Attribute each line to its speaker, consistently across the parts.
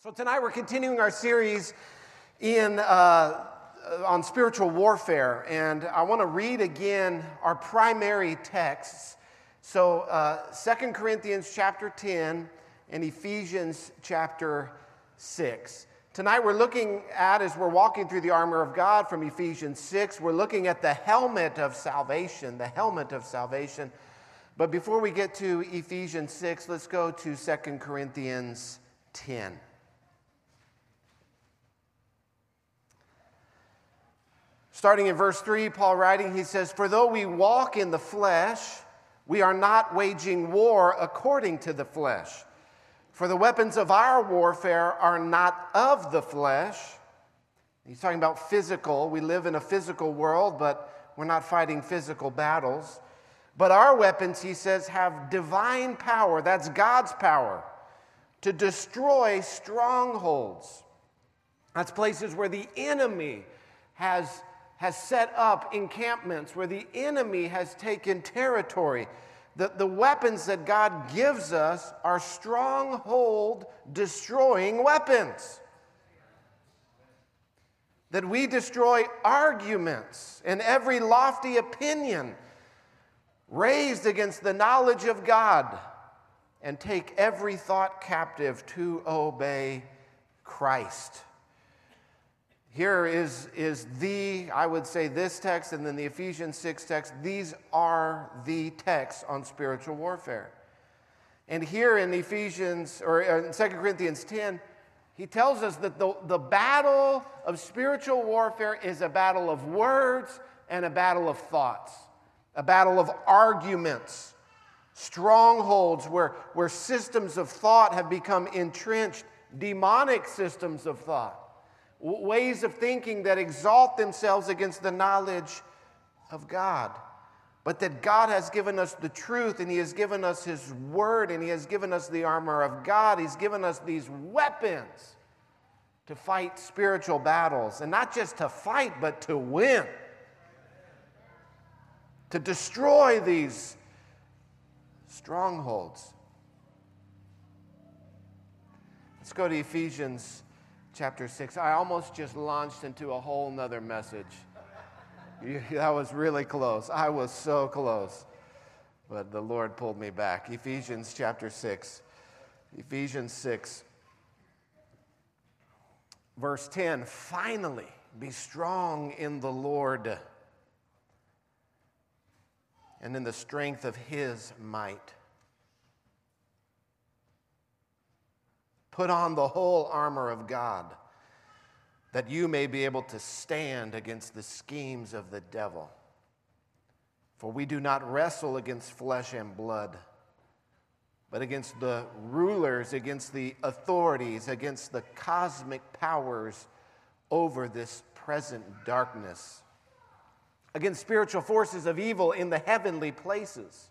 Speaker 1: So tonight we're continuing our series in uh, on spiritual warfare, and I want to read again our primary texts. So uh, 2 Corinthians chapter 10 and Ephesians chapter 6. Tonight we're looking at, as we're walking through the armor of God from Ephesians 6, we're looking at the helmet of salvation, the helmet of salvation. But before we get to Ephesians 6, let's go to 2 Corinthians 10. Starting in verse 3, Paul writing, he says, For though we walk in the flesh, we are not waging war according to the flesh. For the weapons of our warfare are not of the flesh. He's talking about physical. We live in a physical world, but we're not fighting physical battles. But our weapons, he says, have divine power. That's God's power to destroy strongholds. That's places where the enemy has has set up encampments where the enemy has taken territory. The, the weapons that God gives us are stronghold destroying weapons. That we destroy arguments and every lofty opinion raised against the knowledge of God and take every thought captive to obey Christ. Here is, is the, I would say, this text and then the Ephesians 6 text. These are the texts on spiritual warfare. And here in Ephesians, or uh, in 2 Corinthians 10, he tells us that the, the battle of spiritual warfare is a battle of words and a battle of thoughts, a battle of arguments, strongholds where, where systems of thought have become entrenched, demonic systems of thought ways of thinking that exalt themselves against the knowledge of God. But that God has given us the truth and He has given us His word and He has given us the armor of God. He's given us these weapons to fight spiritual battles. And not just to fight, but to win. To destroy these strongholds. Let's go to Ephesians chapter 6. I almost just launched into a whole nother message. that was really close. I was so close. But the Lord pulled me back. Ephesians chapter 6. Ephesians 6, verse 10 Finally, be strong in the Lord and in the strength of his might. Put on the whole armor of God that you may be able to stand against the schemes of the devil. For we do not wrestle against flesh and blood, but against the rulers, against the authorities, against the cosmic powers over this present darkness, against spiritual forces of evil in the heavenly places.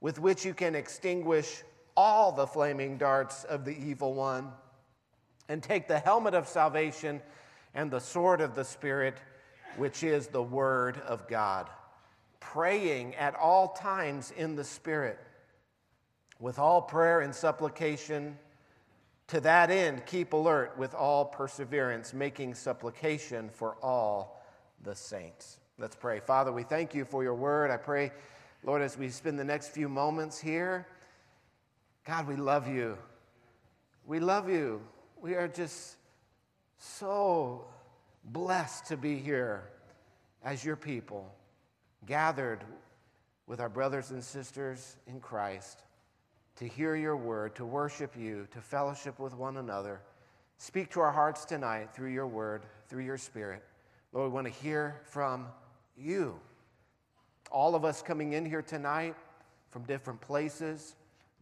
Speaker 1: with which you can extinguish all the flaming darts of the evil one, and take the helmet of salvation and the sword of the Spirit, which is the Word of God, praying at all times in the Spirit, with all prayer and supplication. To that end, keep alert with all perseverance, making supplication for all the saints. Let's pray. Father, we thank you for your word. I pray Lord, as we spend the next few moments here, God, we love you. We love you. We are just so blessed to be here as your people, gathered with our brothers and sisters in Christ to hear your word, to worship you, to fellowship with one another. Speak to our hearts tonight through your word, through your spirit. Lord, we want to hear from you all of us coming in here tonight from different places,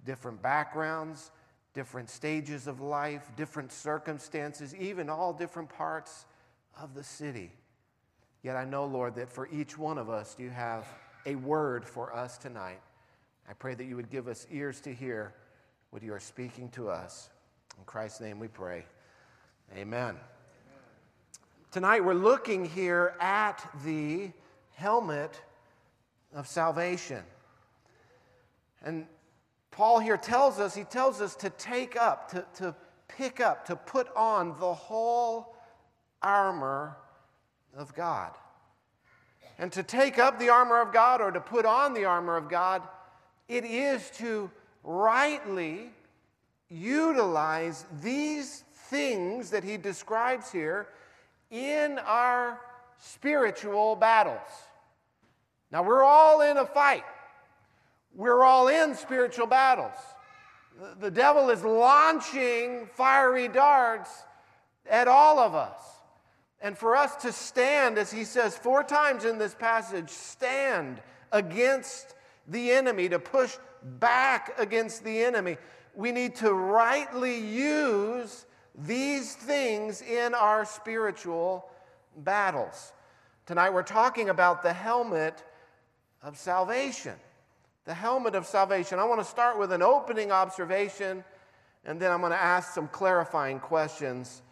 Speaker 1: different backgrounds, different stages of life, different circumstances, even all different parts of the city. Yet I know, Lord, that for each one of us, you have a word for us tonight. I pray that you would give us ears to hear what you are speaking to us. In Christ's name we pray. Amen. Tonight we're looking here at the helmet of salvation. And Paul here tells us, he tells us to take up, to, to pick up, to put on the whole armor of God. And to take up the armor of God or to put on the armor of God, it is to rightly utilize these things that he describes here in our spiritual battles. Now, we're all in a fight, we're all in spiritual battles. The devil is launching fiery darts at all of us. And for us to stand, as he says four times in this passage, stand against the enemy, to push back against the enemy, we need to rightly use these things in our spiritual battles. Tonight we're talking about the helmet of salvation. The helmet of salvation. I want to start with an opening observation, and then I'm going to ask some clarifying questions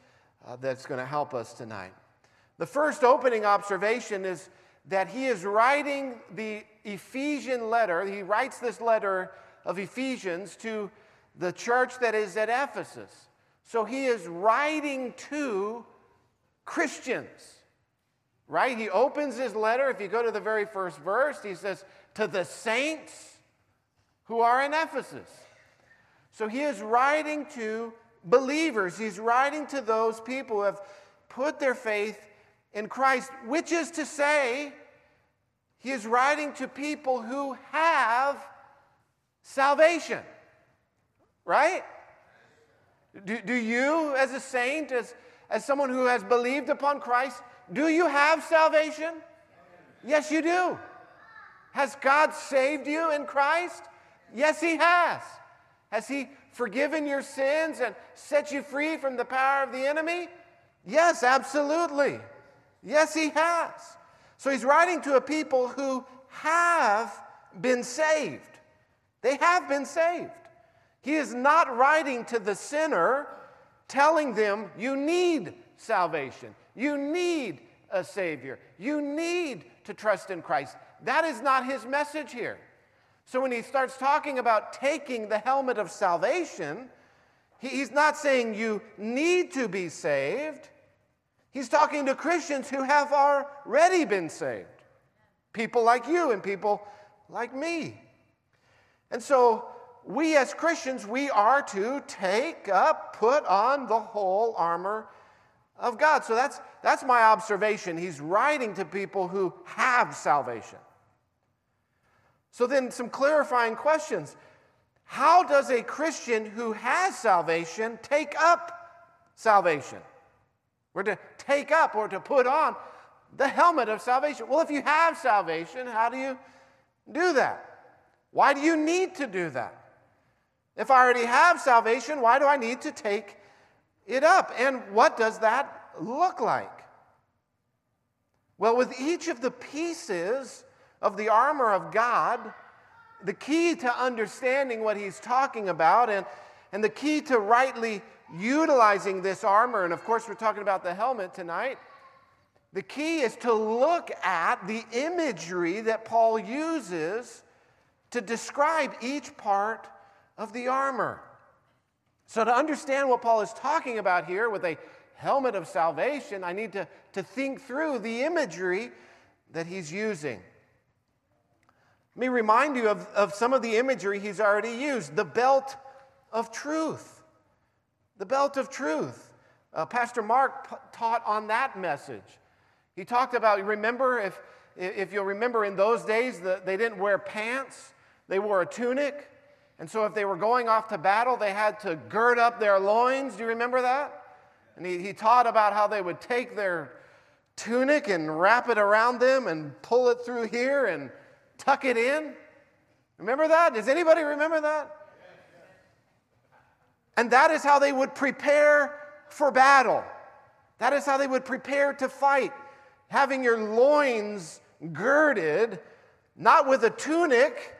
Speaker 1: uh, that's going to help us tonight. The first opening observation is that he is writing the Ephesian letter. He writes this letter of Ephesians to the church that is at Ephesus. So he is writing to Christians, right? He opens his letter. If you go to the very first verse, he says, To the saints who are in Ephesus. So he is writing to believers. He's writing to those people who have put their faith in Christ, which is to say, he is writing to people who have salvation, right? Do, do you, as a saint, as, as someone who has believed upon Christ, do you have salvation? Yes, you do. Has God saved you in Christ? Yes, He has. Has He forgiven your sins and set you free from the power of the enemy? Yes, absolutely. Yes, He has. So He's writing to a people who have been saved. They have been saved. He is not writing to the sinner telling them, you need salvation, you need a Savior, you need to trust in Christ. That is not his message here. So when he starts talking about taking the helmet of salvation, he's not saying you need to be saved. He's talking to Christians who have already been saved. People like you and people like me. And so we as Christians, we are to take up, put on the whole armor of God. So that's, that's my observation. He's writing to people who have salvation. So then, some clarifying questions. How does a Christian who has salvation take up salvation? We're to take up or to put on the helmet of salvation. Well, if you have salvation, how do you do that? Why do you need to do that? If I already have salvation, why do I need to take it up? And what does that look like? Well, with each of the pieces of the armor of God, the key to understanding what he's talking about and, and the key to rightly utilizing this armor, and of course, we're talking about the helmet tonight. The key is to look at the imagery that Paul uses to describe each part of the armor. So, to understand what Paul is talking about here with a helmet of salvation, I need to, to think through the imagery that he's using. Let me remind you of, of some of the imagery he's already used the belt of truth. The belt of truth. Uh, Pastor Mark p- taught on that message. He talked about, remember, if, if you'll remember in those days, the, they didn't wear pants, they wore a tunic. And so if they were going off to battle, they had to gird up their loins. Do you remember that? And he, he taught about how they would take their tunic and wrap it around them and pull it through here and tuck it in. Remember that? Does anybody remember that? And that is how they would prepare for battle. That is how they would prepare to fight, having your loins girded, not with a tunic,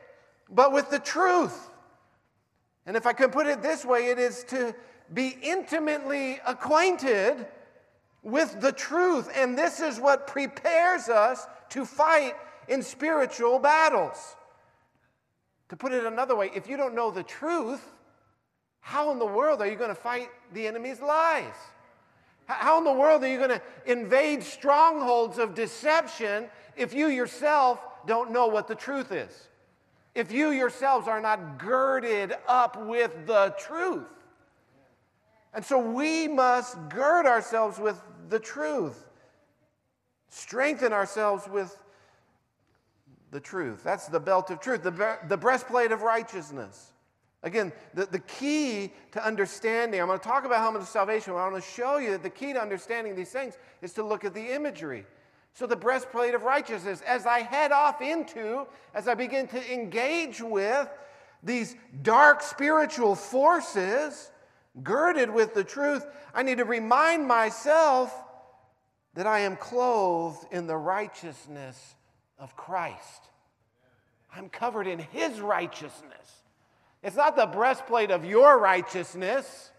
Speaker 1: but with the truth. And if I can put it this way, it is to be intimately acquainted with the truth. And this is what prepares us to fight in spiritual battles. To put it another way, if you don't know the truth, how in the world are you going to fight the enemy's lies? How in the world are you going to invade strongholds of deception if you yourself don't know what the truth is? If you yourselves are not girded up with the truth. And so we must gird ourselves with the truth, strengthen ourselves with the truth. That's the belt of truth, the, the breastplate of righteousness. Again, the, the key to understanding, I'm going to talk about helmet of salvation, but I want to show you that the key to understanding these things is to look at the imagery. So, the breastplate of righteousness, as I head off into, as I begin to engage with these dark spiritual forces, girded with the truth, I need to remind myself that I am clothed in the righteousness of Christ. I'm covered in His righteousness. It's not the breastplate of your righteousness,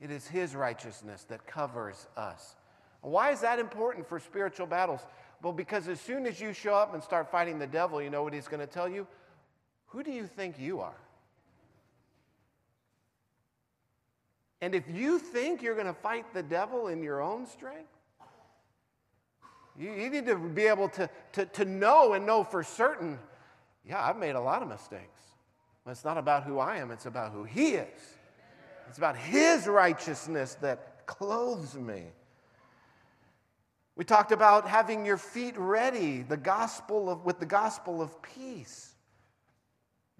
Speaker 1: it is His righteousness that covers us. Why is that important for spiritual battles? Well, because as soon as you show up and start fighting the devil, you know what he's going to tell you? Who do you think you are? And if you think you're going to fight the devil in your own strength, you, you need to be able to, to, to know and know for certain yeah, I've made a lot of mistakes. But it's not about who I am, it's about who He is. It's about His righteousness that clothes me. We talked about having your feet ready, the gospel of, with the gospel of peace.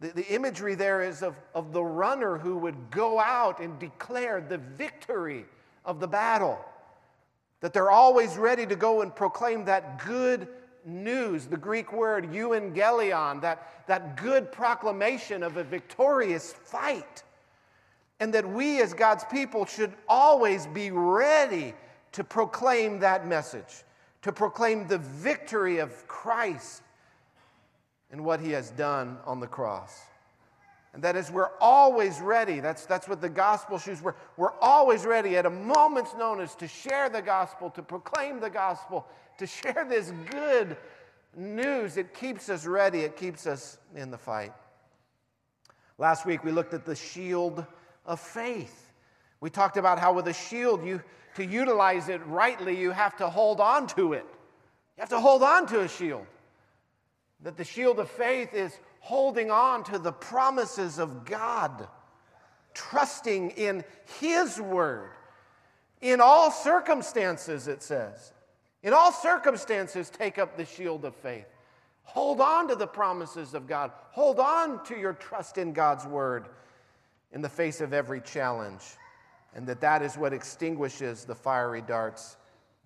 Speaker 1: The, the imagery there is of, of the runner who would go out and declare the victory of the battle. That they're always ready to go and proclaim that good news, the Greek word euangelion, that, that good proclamation of a victorious fight. And that we as God's people should always be ready to proclaim that message, to proclaim the victory of Christ and what he has done on the cross. And that is, we're always ready. That's, that's what the gospel shoes were. We're always ready at a moment's notice to share the gospel, to proclaim the gospel, to share this good news. It keeps us ready, it keeps us in the fight. Last week, we looked at the shield of faith. We talked about how, with a shield, you, to utilize it rightly, you have to hold on to it. You have to hold on to a shield. That the shield of faith is holding on to the promises of God, trusting in His word. In all circumstances, it says. In all circumstances, take up the shield of faith. Hold on to the promises of God. Hold on to your trust in God's word in the face of every challenge. And that that is what extinguishes the fiery darts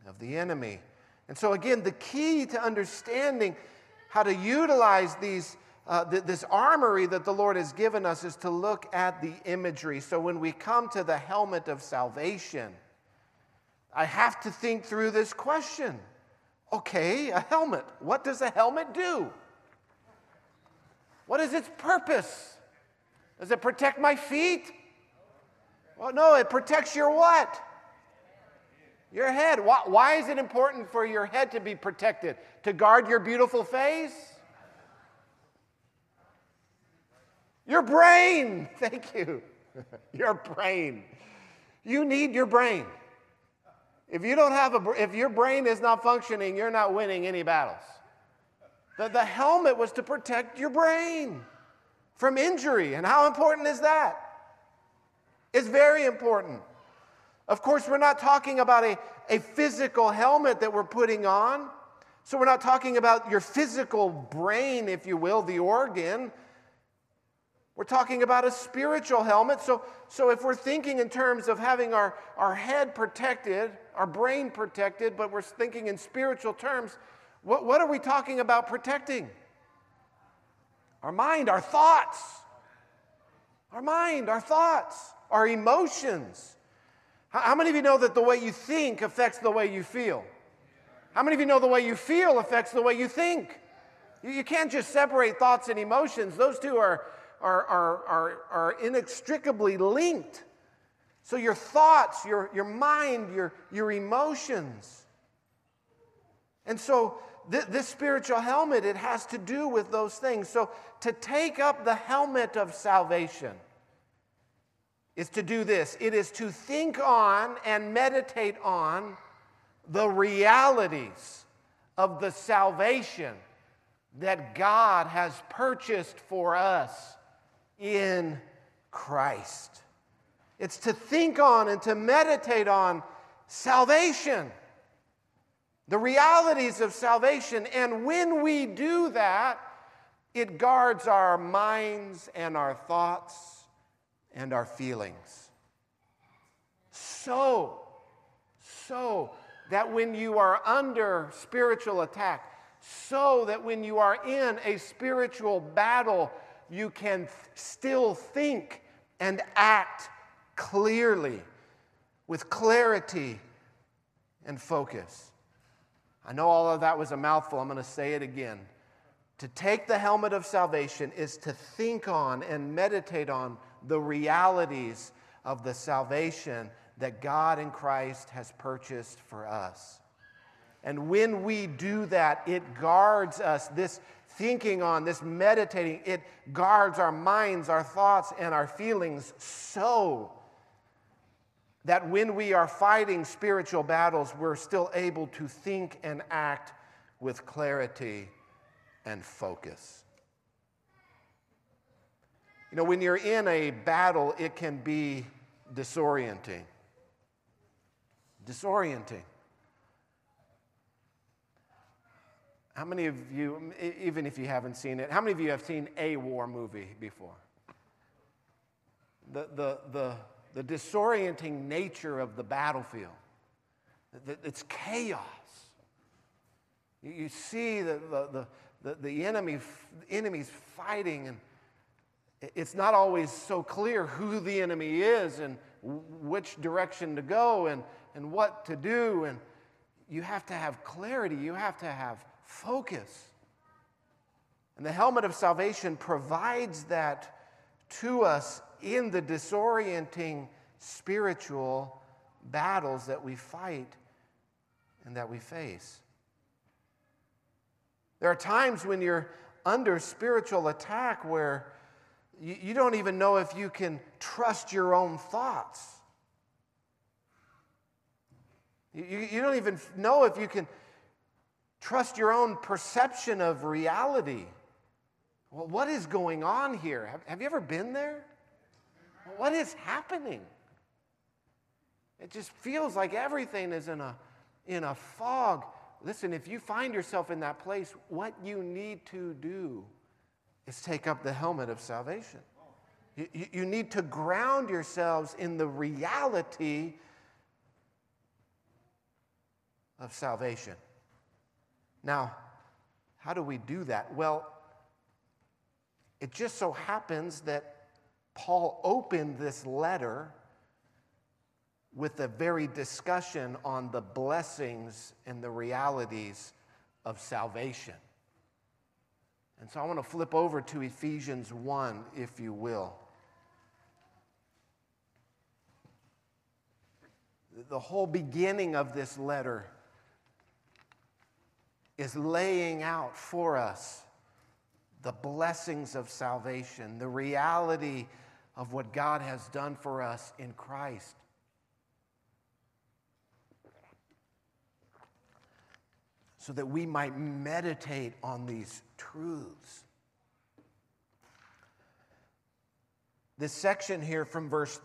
Speaker 1: of the enemy. And so, again, the key to understanding how to utilize these, uh, th- this armory that the Lord has given us is to look at the imagery. So when we come to the helmet of salvation, I have to think through this question. Okay, a helmet. What does a helmet do? What is its purpose? Does it protect my feet? Well, no, it protects your what? Your head. Why, why is it important for your head to be protected? To guard your beautiful face? Your brain. Thank you. your brain. You need your brain. If you don't have a, if your brain is not functioning, you're not winning any battles. The, the helmet was to protect your brain from injury. And how important is that? It's very important. Of course, we're not talking about a, a physical helmet that we're putting on. So we're not talking about your physical brain, if you will, the organ. We're talking about a spiritual helmet. So, so if we're thinking in terms of having our, our head protected, our brain protected, but we're thinking in spiritual terms, what, what are we talking about protecting? Our mind, our thoughts, Our mind, our thoughts, our emotions. How many of you know that the way you think affects the way you feel? How many of you know the way you feel affects the way you think? You can't just separate thoughts and emotions, those two are, are, are, are, are inextricably linked. So, your thoughts, your, your mind, your, your emotions. And so, th- this spiritual helmet, it has to do with those things. So, to take up the helmet of salvation is to do this it is to think on and meditate on the realities of the salvation that God has purchased for us in Christ. It's to think on and to meditate on salvation, the realities of salvation. And when we do that, it guards our minds and our thoughts and our feelings. So, so that when you are under spiritual attack, so that when you are in a spiritual battle, you can th- still think and act clearly, with clarity and focus. I know all of that was a mouthful. I'm going to say it again. To take the helmet of salvation is to think on and meditate on the realities of the salvation that God in Christ has purchased for us. And when we do that, it guards us. This thinking on, this meditating, it guards our minds, our thoughts, and our feelings so that when we are fighting spiritual battles, we're still able to think and act with clarity and focus. You know, when you're in a battle, it can be disorienting. Disorienting. How many of you, even if you haven't seen it, how many of you have seen a war movie before? The, the, the, the disorienting nature of the battlefield, it's chaos. You see the, the, the, the enemy, enemies fighting, and it's not always so clear who the enemy is and which direction to go and, and what to do. And you have to have clarity, you have to have focus. And the helmet of salvation provides that to us in the disorienting spiritual battles that we fight and that we face. There are times when you're under spiritual attack where you, don't even know if you can trust your own thoughts. You, don't even know if you can trust your own perception of reality. Well, what is going on here? Have you ever been there? What is happening? It just feels like everything is in a, in a fog. Listen, if you find yourself in that place, what you need to do is take up the helmet of salvation. You, you, need to ground yourselves in the reality of salvation. Now, how do we do that? Well, it just so happens that Paul opened this letter with a very discussion on the blessings and the realities of salvation. And so I want to flip over to Ephesians 1, if you will. The whole beginning of this letter is laying out for us the blessings of salvation, the reality of what God has done for us in Christ. So that we might meditate on these truths. This section here from verse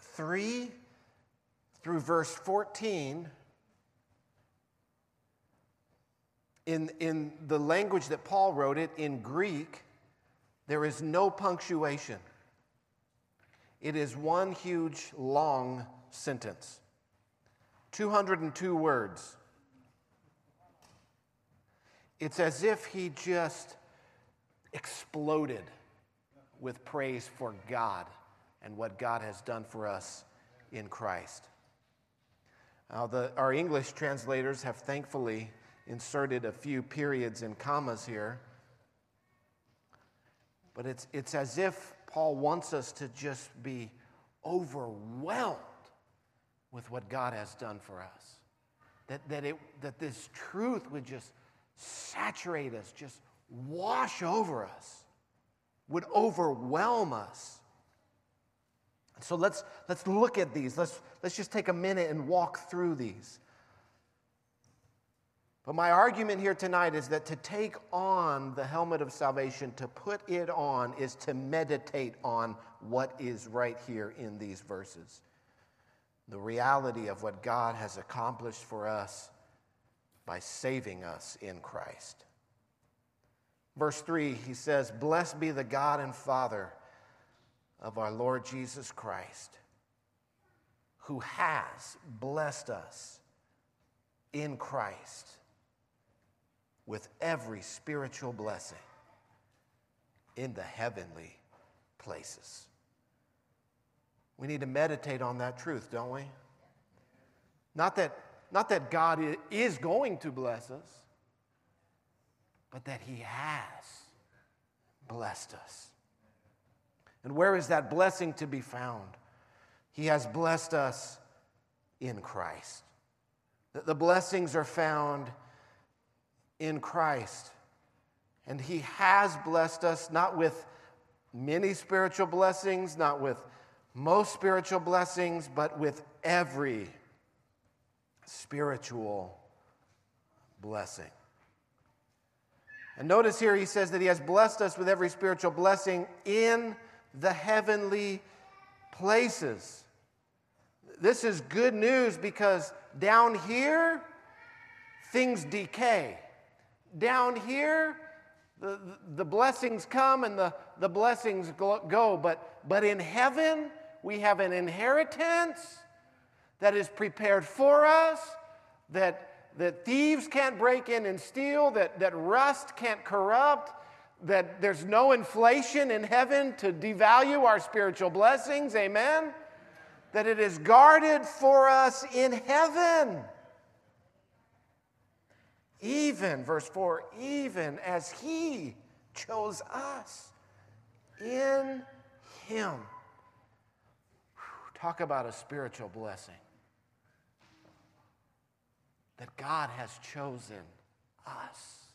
Speaker 1: 3 through verse 14 in, in the language that Paul wrote it, in Greek, there is no punctuation. It is one huge, long sentence 202 words. It's as if he just exploded with praise for God and what God has done for us in Christ. Now, the, our English translators have thankfully inserted a few periods and commas here, but it's, it's as if Paul wants us to just be overwhelmed with what God has done for us. That, that, it, that this truth would just saturate us, just wash over us, would overwhelm us. So let's, let's look at these. Let's, let's just take a minute and walk through these. But my argument here tonight is that to take on the helmet of salvation, to put it on, is to meditate on what is right here in these verses. The reality of what God has accomplished for us by saving us in Christ. Verse 3, he says, Blessed be the God and Father of our Lord Jesus Christ, who has blessed us in Christ with every spiritual blessing in the heavenly places. We need to meditate on that truth, don't we? Not that, not that God is going to bless us, but that He has blessed us. And where is that blessing to be found? He has blessed us in Christ. The blessings are found in Christ. And He has blessed us not with many spiritual blessings, not with most spiritual blessings, but with every spiritual blessing. And notice here he says that he has blessed us with every spiritual blessing in the heavenly places. This is good news because down here, things decay. Down here, the, the blessings come and the, the blessings go, but, but in heaven, we have an inheritance that is prepared for us, that, that thieves can't break in and steal, that, that rust can't corrupt, that there's no inflation in heaven to devalue our spiritual blessings. Amen? That it is guarded for us in heaven. Even, verse 4, even as He chose us in Him Talk about a spiritual blessing. That God has chosen us.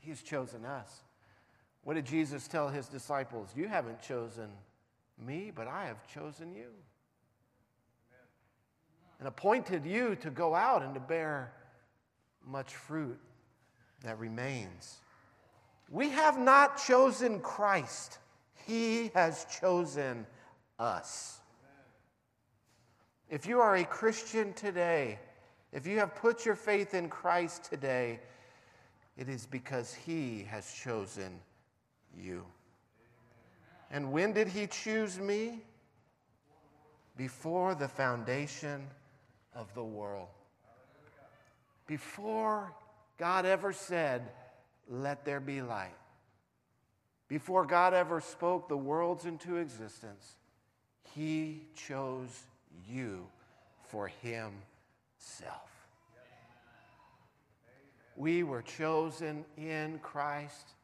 Speaker 1: He's chosen us. What did Jesus tell his disciples? You haven't chosen me, but I have chosen you. And appointed you to go out and to bear much fruit that remains. We have not chosen Christ, He has chosen us. If you are a Christian today, if you have put your faith in Christ today, it is because He has chosen you. And when did He choose me? Before the foundation of the world. Before God ever said, Let there be light. Before God ever spoke the worlds into existence, he chose you for Himself. We were chosen in Christ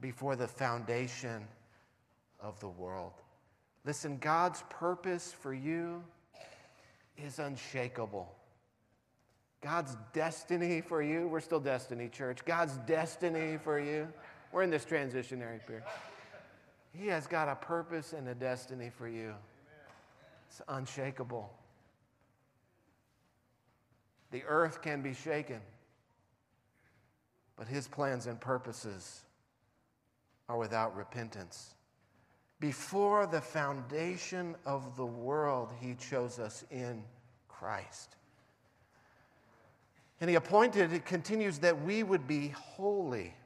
Speaker 1: before the foundation of the world. Listen, God's purpose for you is unshakable. God's destiny for you, we're still Destiny Church. God's destiny for you, we're in this transitionary period. He has got a purpose and a destiny for you. It's unshakable. The earth can be shaken, but his plans and purposes are without repentance. Before the foundation of the world, he chose us in Christ. And he appointed, it continues, that we would be holy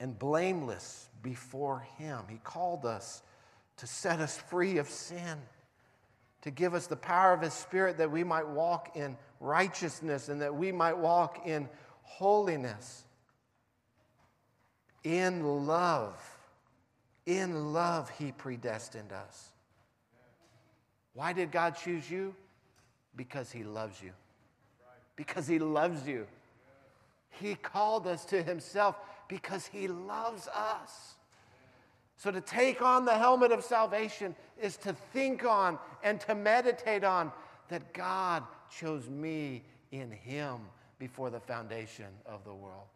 Speaker 1: and blameless before Him. He called us to set us free of sin, to give us the power of His Spirit that we might walk in righteousness and that we might walk in holiness, in love, In love, He predestined us. Why did God choose you? Because He loves you. Because He loves you. He called us to Himself because He loves us. So, to take on the helmet of salvation is to think on and to meditate on that God chose me in Him before the foundation of the world.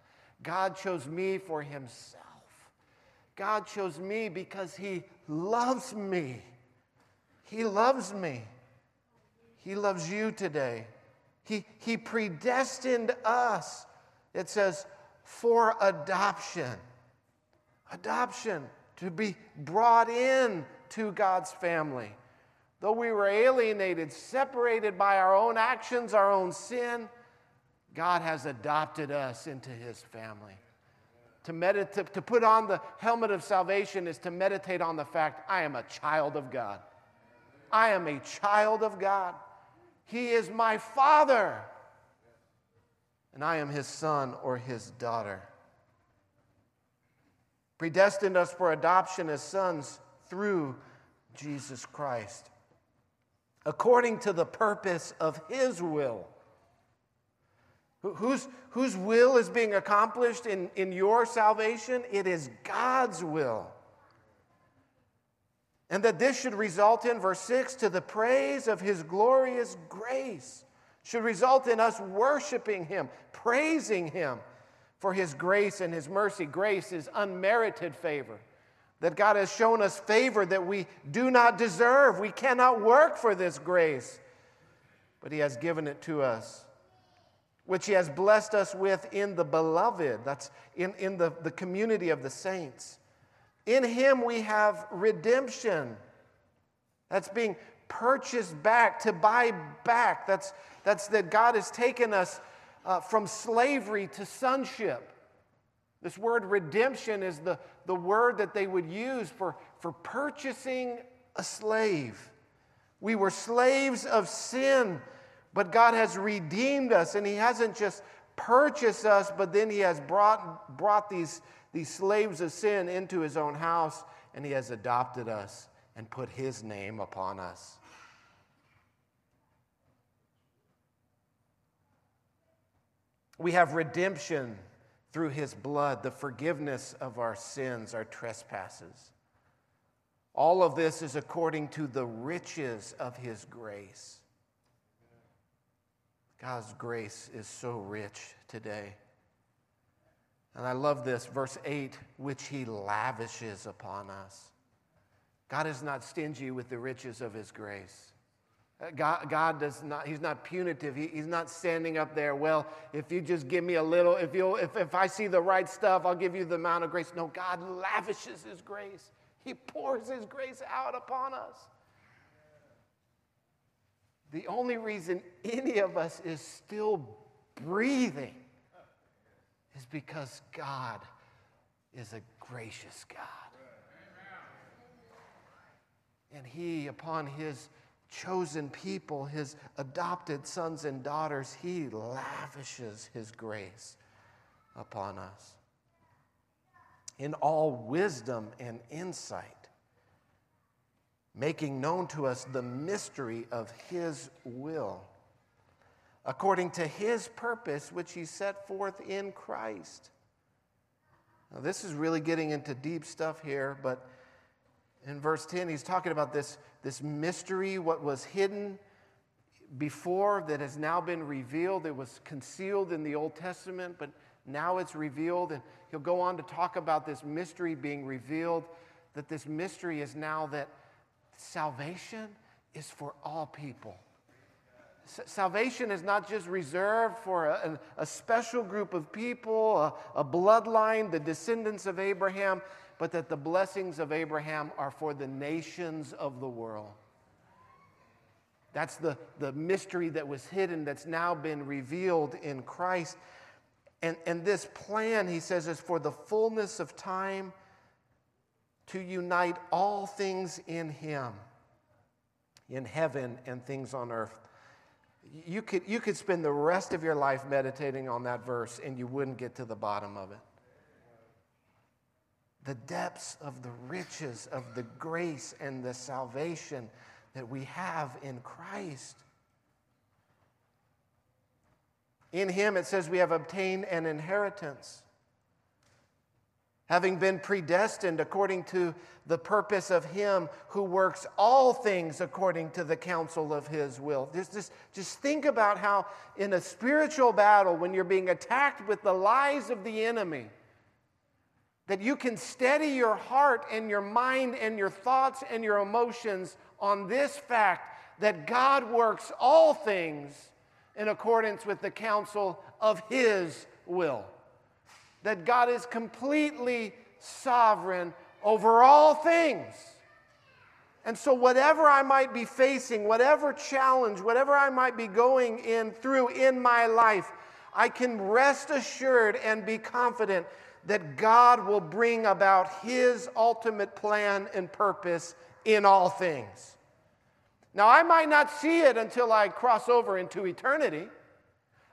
Speaker 1: God chose me for Himself. God chose me because He loves me. He loves me. He loves you today. He, he predestined us, it says, for adoption. Adoption, to be brought in to God's family. Though we were alienated, separated by our own actions, our own sin, God has adopted us into his family. To, meditate, to put on the helmet of salvation is to meditate on the fact I am a child of God. I am a child of God. He is my father, and I am his son or his daughter. Predestined us for adoption as sons through Jesus Christ, according to the purpose of his will Whose, whose will is being accomplished in, in your salvation? It is God's will. And that this should result in, verse 6, to the praise of his glorious grace, should result in us worshiping him, praising him for his grace and his mercy. Grace is unmerited favor. That God has shown us favor that we do not deserve. We cannot work for this grace, but he has given it to us which he has blessed us with in the beloved. That's in, in the, the community of the saints. In him we have redemption. That's being purchased back, to buy back. That's, that's that God has taken us uh, from slavery to sonship. This word redemption is the, the word that they would use for, for purchasing a slave. We were slaves of sin but God has redeemed us, and He hasn't just purchased us, but then He has brought, brought these, these slaves of sin into His own house, and He has adopted us and put His name upon us. We have redemption through His blood, the forgiveness of our sins, our trespasses. All of this is according to the riches of His grace. God's grace is so rich today. And I love this, verse 8, which he lavishes upon us. God is not stingy with the riches of his grace. Uh, God, God does not, he's not punitive. He, he's not standing up there, well, if you just give me a little, if, you if, if I see the right stuff, I'll give you the amount of grace. No, God lavishes his grace. He pours his grace out upon us. The only reason any of us is still breathing is because God is a gracious God. And He, upon His chosen people, His adopted sons and daughters, He lavishes His grace upon us in all wisdom and insight making known to us the mystery of His will, according to His purpose, which He set forth in Christ. Now, this is really getting into deep stuff here, but in verse 10, he's talking about this, this mystery, what was hidden before that has now been revealed. It was concealed in the Old Testament, but now it's revealed. And he'll go on to talk about this mystery being revealed, that this mystery is now that salvation is for all people. Salvation is not just reserved for a, a special group of people, a, a bloodline, the descendants of Abraham, but that the blessings of Abraham are for the nations of the world. That's the, the mystery that was hidden that's now been revealed in Christ. And, and this plan, he says, is for the fullness of time to unite all things in Him, in heaven and things on earth. You could, you could spend the rest of your life meditating on that verse and you wouldn't get to the bottom of it. The depths of the riches of the grace and the salvation that we have in Christ. In him, it says we have obtained an inheritance. Having been predestined according to the purpose of him who works all things according to the counsel of his will. Just, just, just think about how, in a spiritual battle, when you're being attacked with the lies of the enemy, that you can steady your heart and your mind and your thoughts and your emotions on this fact that God works all things in accordance with the counsel of His will. That God is completely sovereign over all things. And so, whatever I might be facing, whatever challenge, whatever I might be going in through in my life, I can rest assured and be confident that God will bring about His ultimate plan and purpose in all things. Now, I might not see it until I cross over into eternity.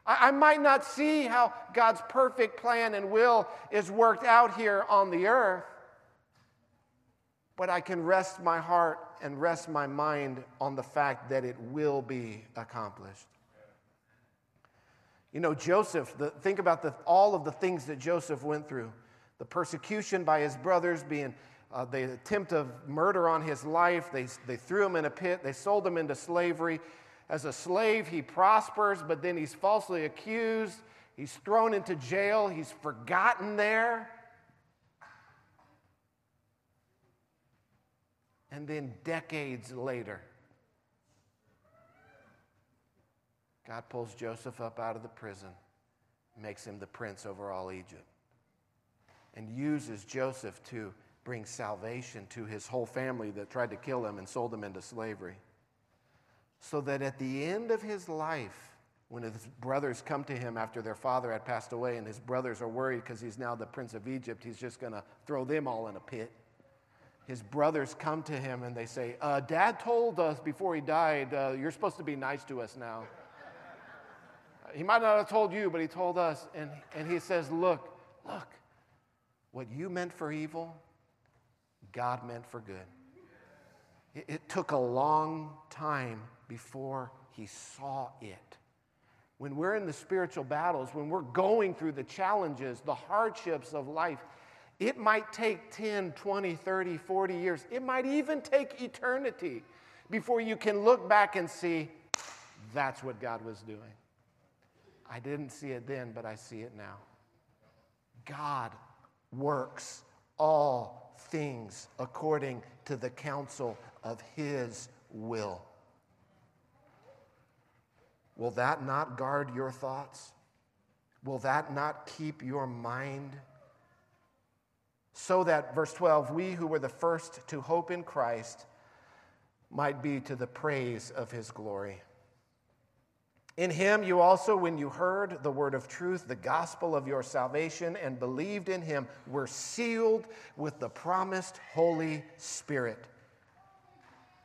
Speaker 1: I, I, might not see how God's perfect plan and will is worked out here on the earth, but I can rest my heart and rest my mind on the fact that it will be accomplished. You know, Joseph, the, think about the, all of the things that Joseph went through the persecution by his brothers, being uh, the attempt of murder on his life. They, they threw him in a pit, they sold him into slavery. As a slave, he prospers, but then he's falsely accused. He's thrown into jail, he's forgotten there. And then decades later, God pulls Joseph up out of the prison, makes him the prince over all Egypt, and uses Joseph to bring salvation to his whole family that tried to kill him and sold him into slavery. So that at the end of his life, when his brothers come to him after their father had passed away, and his brothers are worried because he's now the prince of Egypt, he's just going to throw them all in a pit. His brothers come to him and they say, uh, Dad told us before he died, uh, you're supposed to be nice to us now. He might not have told you, but he told us. And, and he says, Look, look, what you meant for evil, God meant for good. It, it took a long time before he saw it. When we're in the spiritual battles, when we're going through the challenges, the hardships of life, it might take 10, 20, 30, 40 years. It might even take eternity before you can look back and see that's what God was doing. I didn't see it then, but I see it now. God works all things according to the counsel of His will. Will that not guard your thoughts? Will that not keep your mind? So that, verse 12, we who were the first to hope in Christ might be to the praise of his glory. In him you also, when you heard the word of truth, the gospel of your salvation, and believed in him, were sealed with the promised Holy Spirit,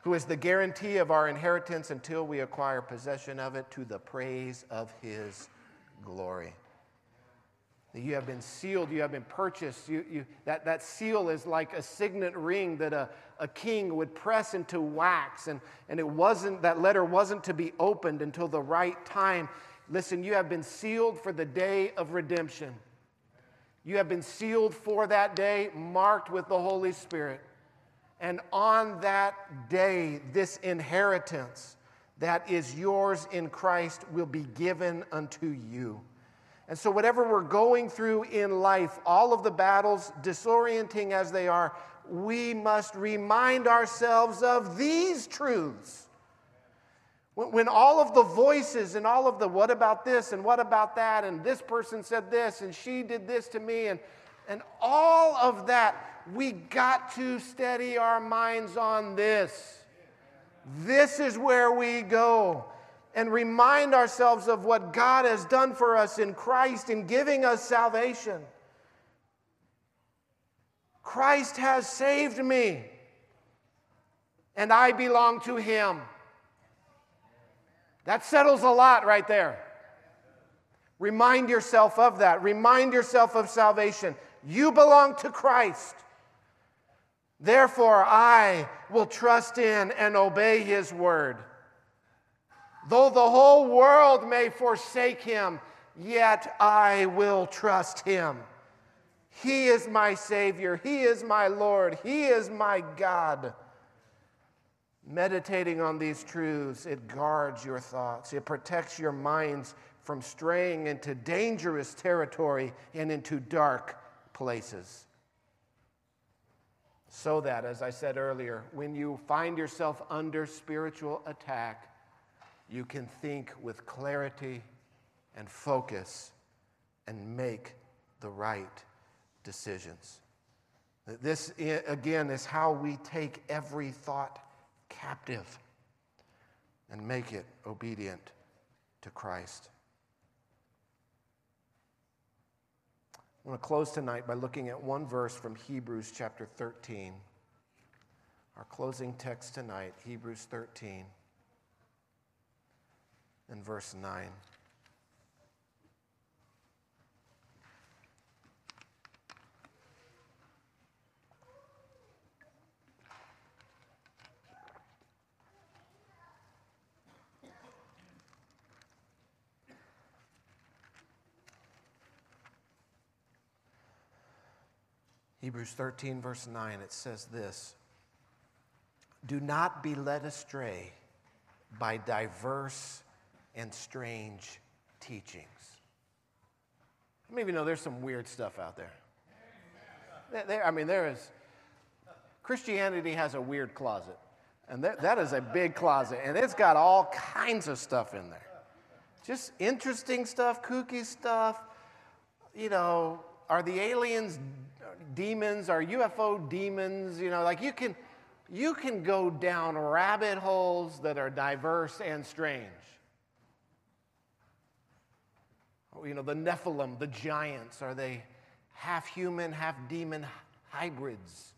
Speaker 1: who is the guarantee of our inheritance until we acquire possession of it to the praise of his glory. You have been sealed, you have been purchased. You, you, that, that seal is like a signet ring that a, a king would press into wax, and, and it wasn't, that letter wasn't to be opened until the right time. Listen, you have been sealed for the day of redemption. You have been sealed for that day, marked with the Holy Spirit. And on that day, this inheritance that is yours in Christ will be given unto you. And so, whatever we're going through in life, all of the battles, disorienting as they are, we must remind ourselves of these truths. When all of the voices and all of the what about this and what about that, and this person said this and she did this to me, and, and all of that, we got to steady our minds on this. This is where we go and remind ourselves of what God has done for us in Christ in giving us salvation. Christ has saved me, and I belong to Him. That settles a lot right there. Remind yourself of that. Remind yourself of salvation. You belong to Christ. Therefore, I will trust in and obey his word. Though the whole world may forsake him, yet I will trust him. He is my Savior. He is my Lord. He is my God. Meditating on these truths, it guards your thoughts, it protects your minds from straying into dangerous territory and into dark places. So that, as I said earlier, when you find yourself under spiritual attack, you can think with clarity and focus and make the right decisions. This, again, is how we take every thought captive and make it obedient to Christ. I want to close tonight by looking at one verse from Hebrews chapter 13. Our closing text tonight, Hebrews 13 and verse 9. Hebrews 13, verse 9, it says this Do not be led astray by diverse and strange teachings. Many of you know there's some weird stuff out there? There, there I mean, there is. Christianity has a weird closet, and that, that is a big closet, and it's got all kinds of stuff in there. Just interesting stuff, kooky stuff. You know, are the aliens demons? Are UFO demons? You know, like you can, you can go down rabbit holes that are diverse and strange. Oh, you know, the Nephilim, the giants, are they half human, half demon hybrids?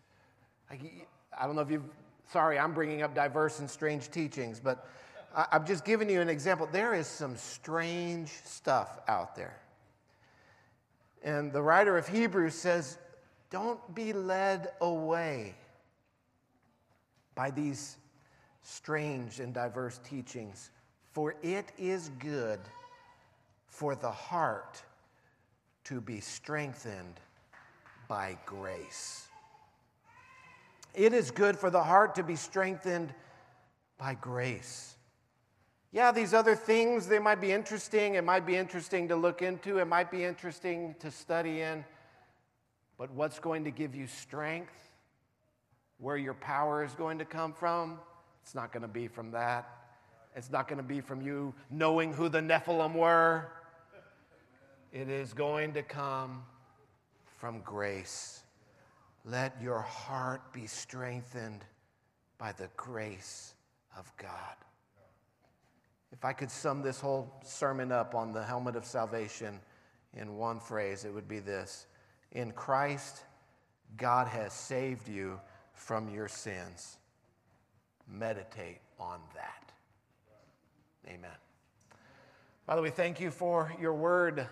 Speaker 1: I don't know if you've, sorry, I'm bringing up diverse and strange teachings, but I'm just giving you an example. There is some strange stuff out there. And the writer of Hebrews says, don't be led away by these strange and diverse teachings, for it is good for the heart to be strengthened by grace. It is good for the heart to be strengthened by grace. Yeah, these other things, they might be interesting. It might be interesting to look into. It might be interesting to study in. But what's going to give you strength? Where your power is going to come from? It's not going to be from that. It's not going to be from you knowing who the Nephilim were. It is going to come from grace. Let your heart be strengthened by the grace of God. If I could sum this whole sermon up on the helmet of salvation in one phrase, it would be this In Christ, God has saved you from your sins. Meditate on that. Amen. Father, we thank you for your word.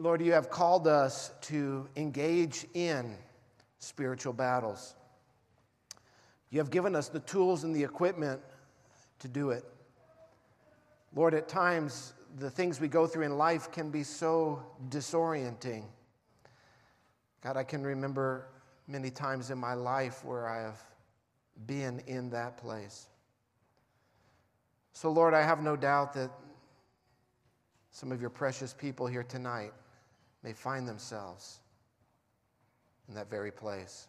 Speaker 1: Lord, you have called us to engage in spiritual battles. You have given us the tools and the equipment to do it. Lord, at times the things we go through in life can be so disorienting. God, I can remember many times in my life where I have been in that place. So, Lord, I have no doubt that some of your precious people here tonight may find themselves in that very place.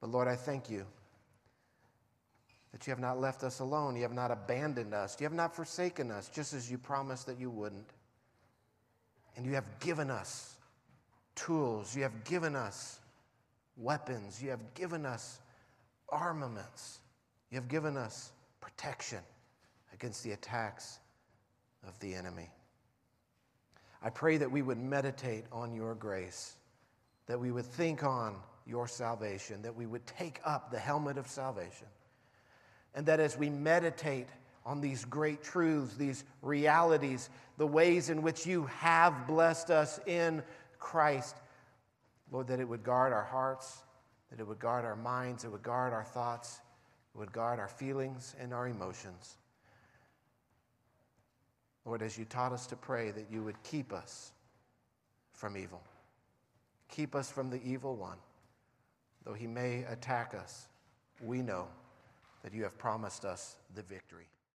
Speaker 1: But Lord, I thank you that you have not left us alone. You have not abandoned us. You have not forsaken us, just as you promised that you wouldn't. And you have given us tools. You have given us weapons. You have given us armaments. You have given us protection against the attacks of the enemy. I pray that we would meditate on your grace, that we would think on your salvation, that we would take up the helmet of salvation, and that as we meditate on these great truths, these realities, the ways in which you have blessed us in Christ, Lord, that it would guard our hearts, that it would guard our minds, it would guard our thoughts, it would guard our feelings and our emotions. Lord, as you taught us to pray, that you would keep us from evil. Keep us from the evil one. Though he may attack us, we know that you have promised us the victory.